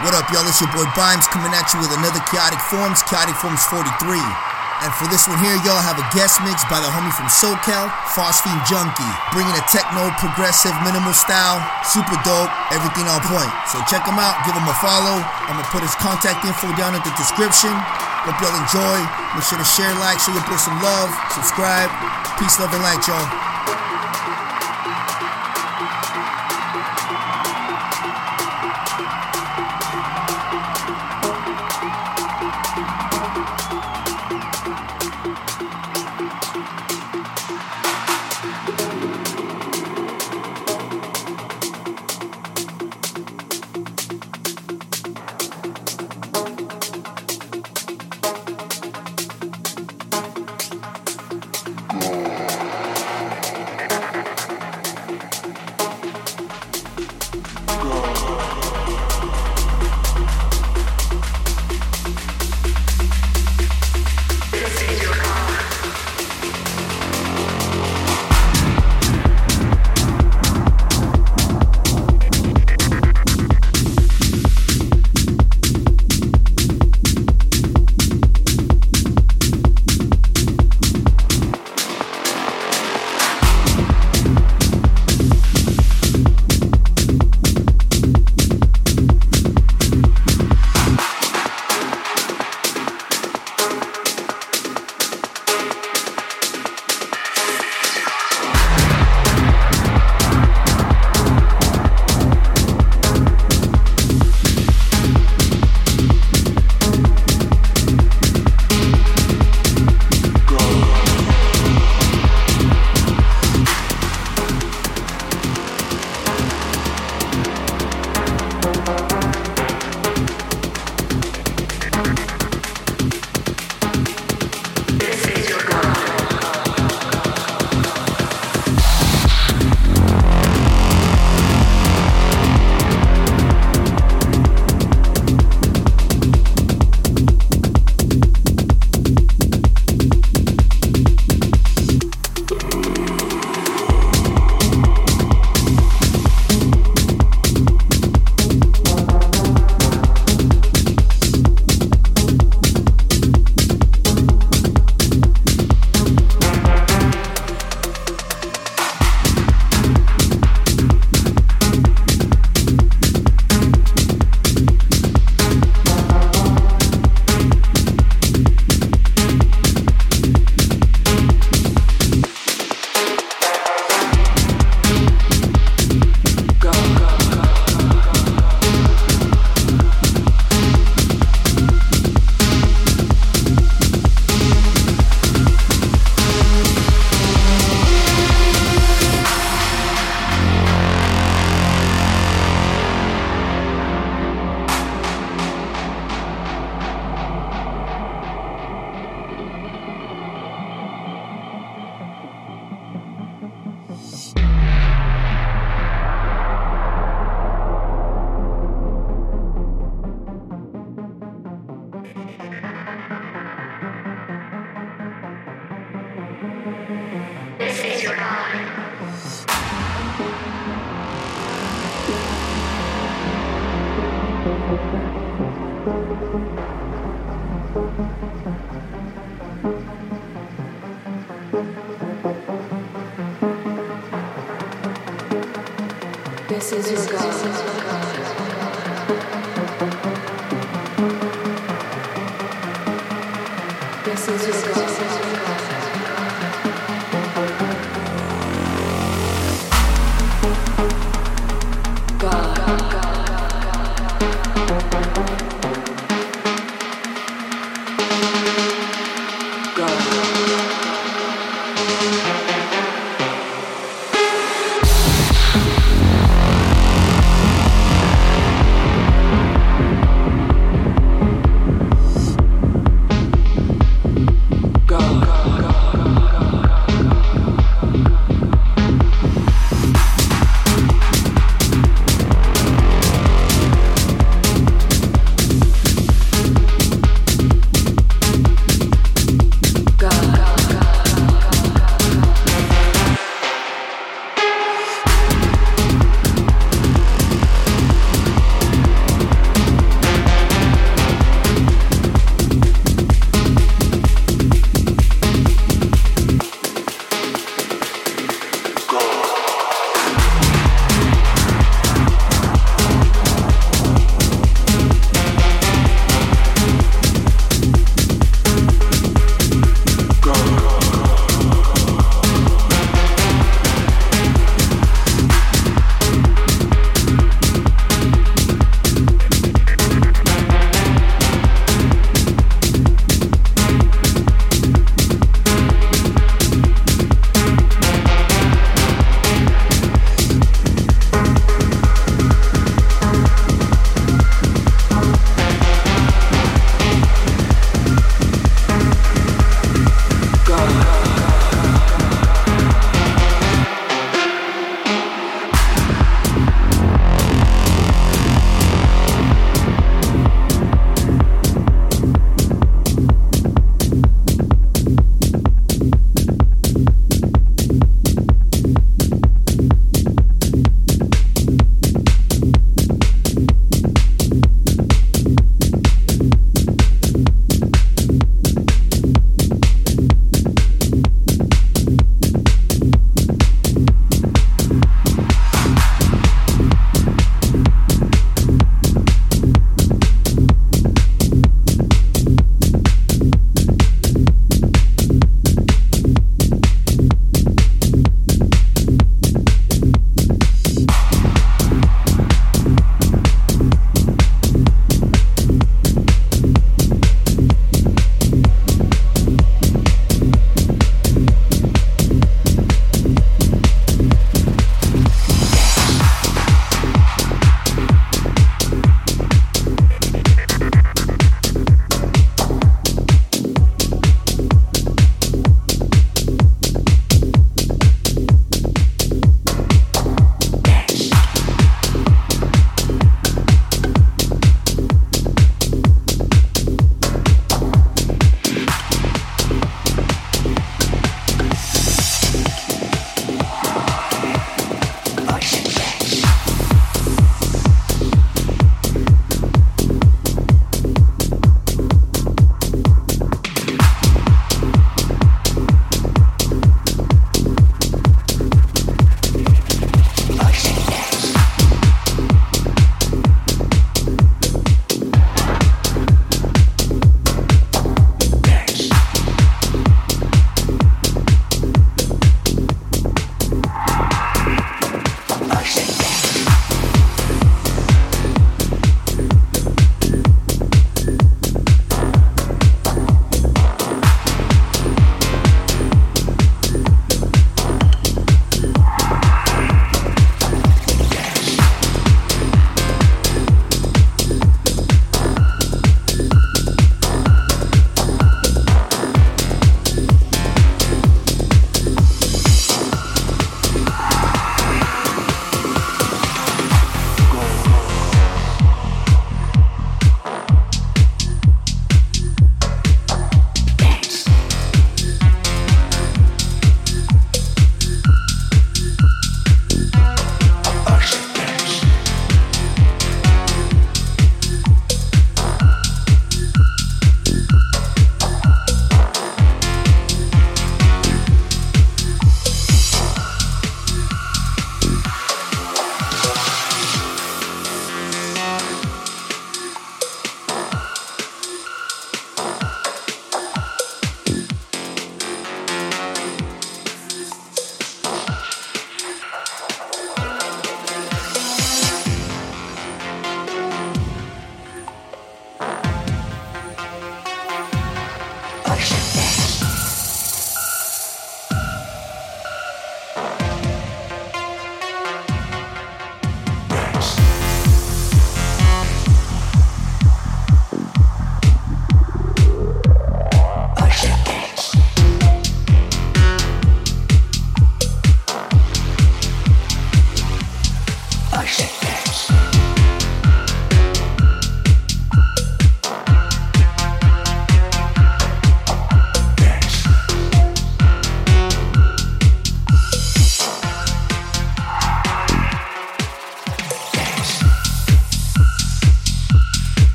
What up, y'all? It's your boy Bimes coming at you with another Chaotic Forms, Chaotic Forms 43. And for this one here, y'all have a guest mix by the homie from SoCal, Pho5phene Junkie, bringing a techno, progressive, minimal style, super dope, everything on point. So check him out, give him a follow. I'm gonna put his contact info down in the description. Hope y'all enjoy. Make sure to share, like, show your boy some love, subscribe. Peace, love, and light, y'all. Thank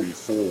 before.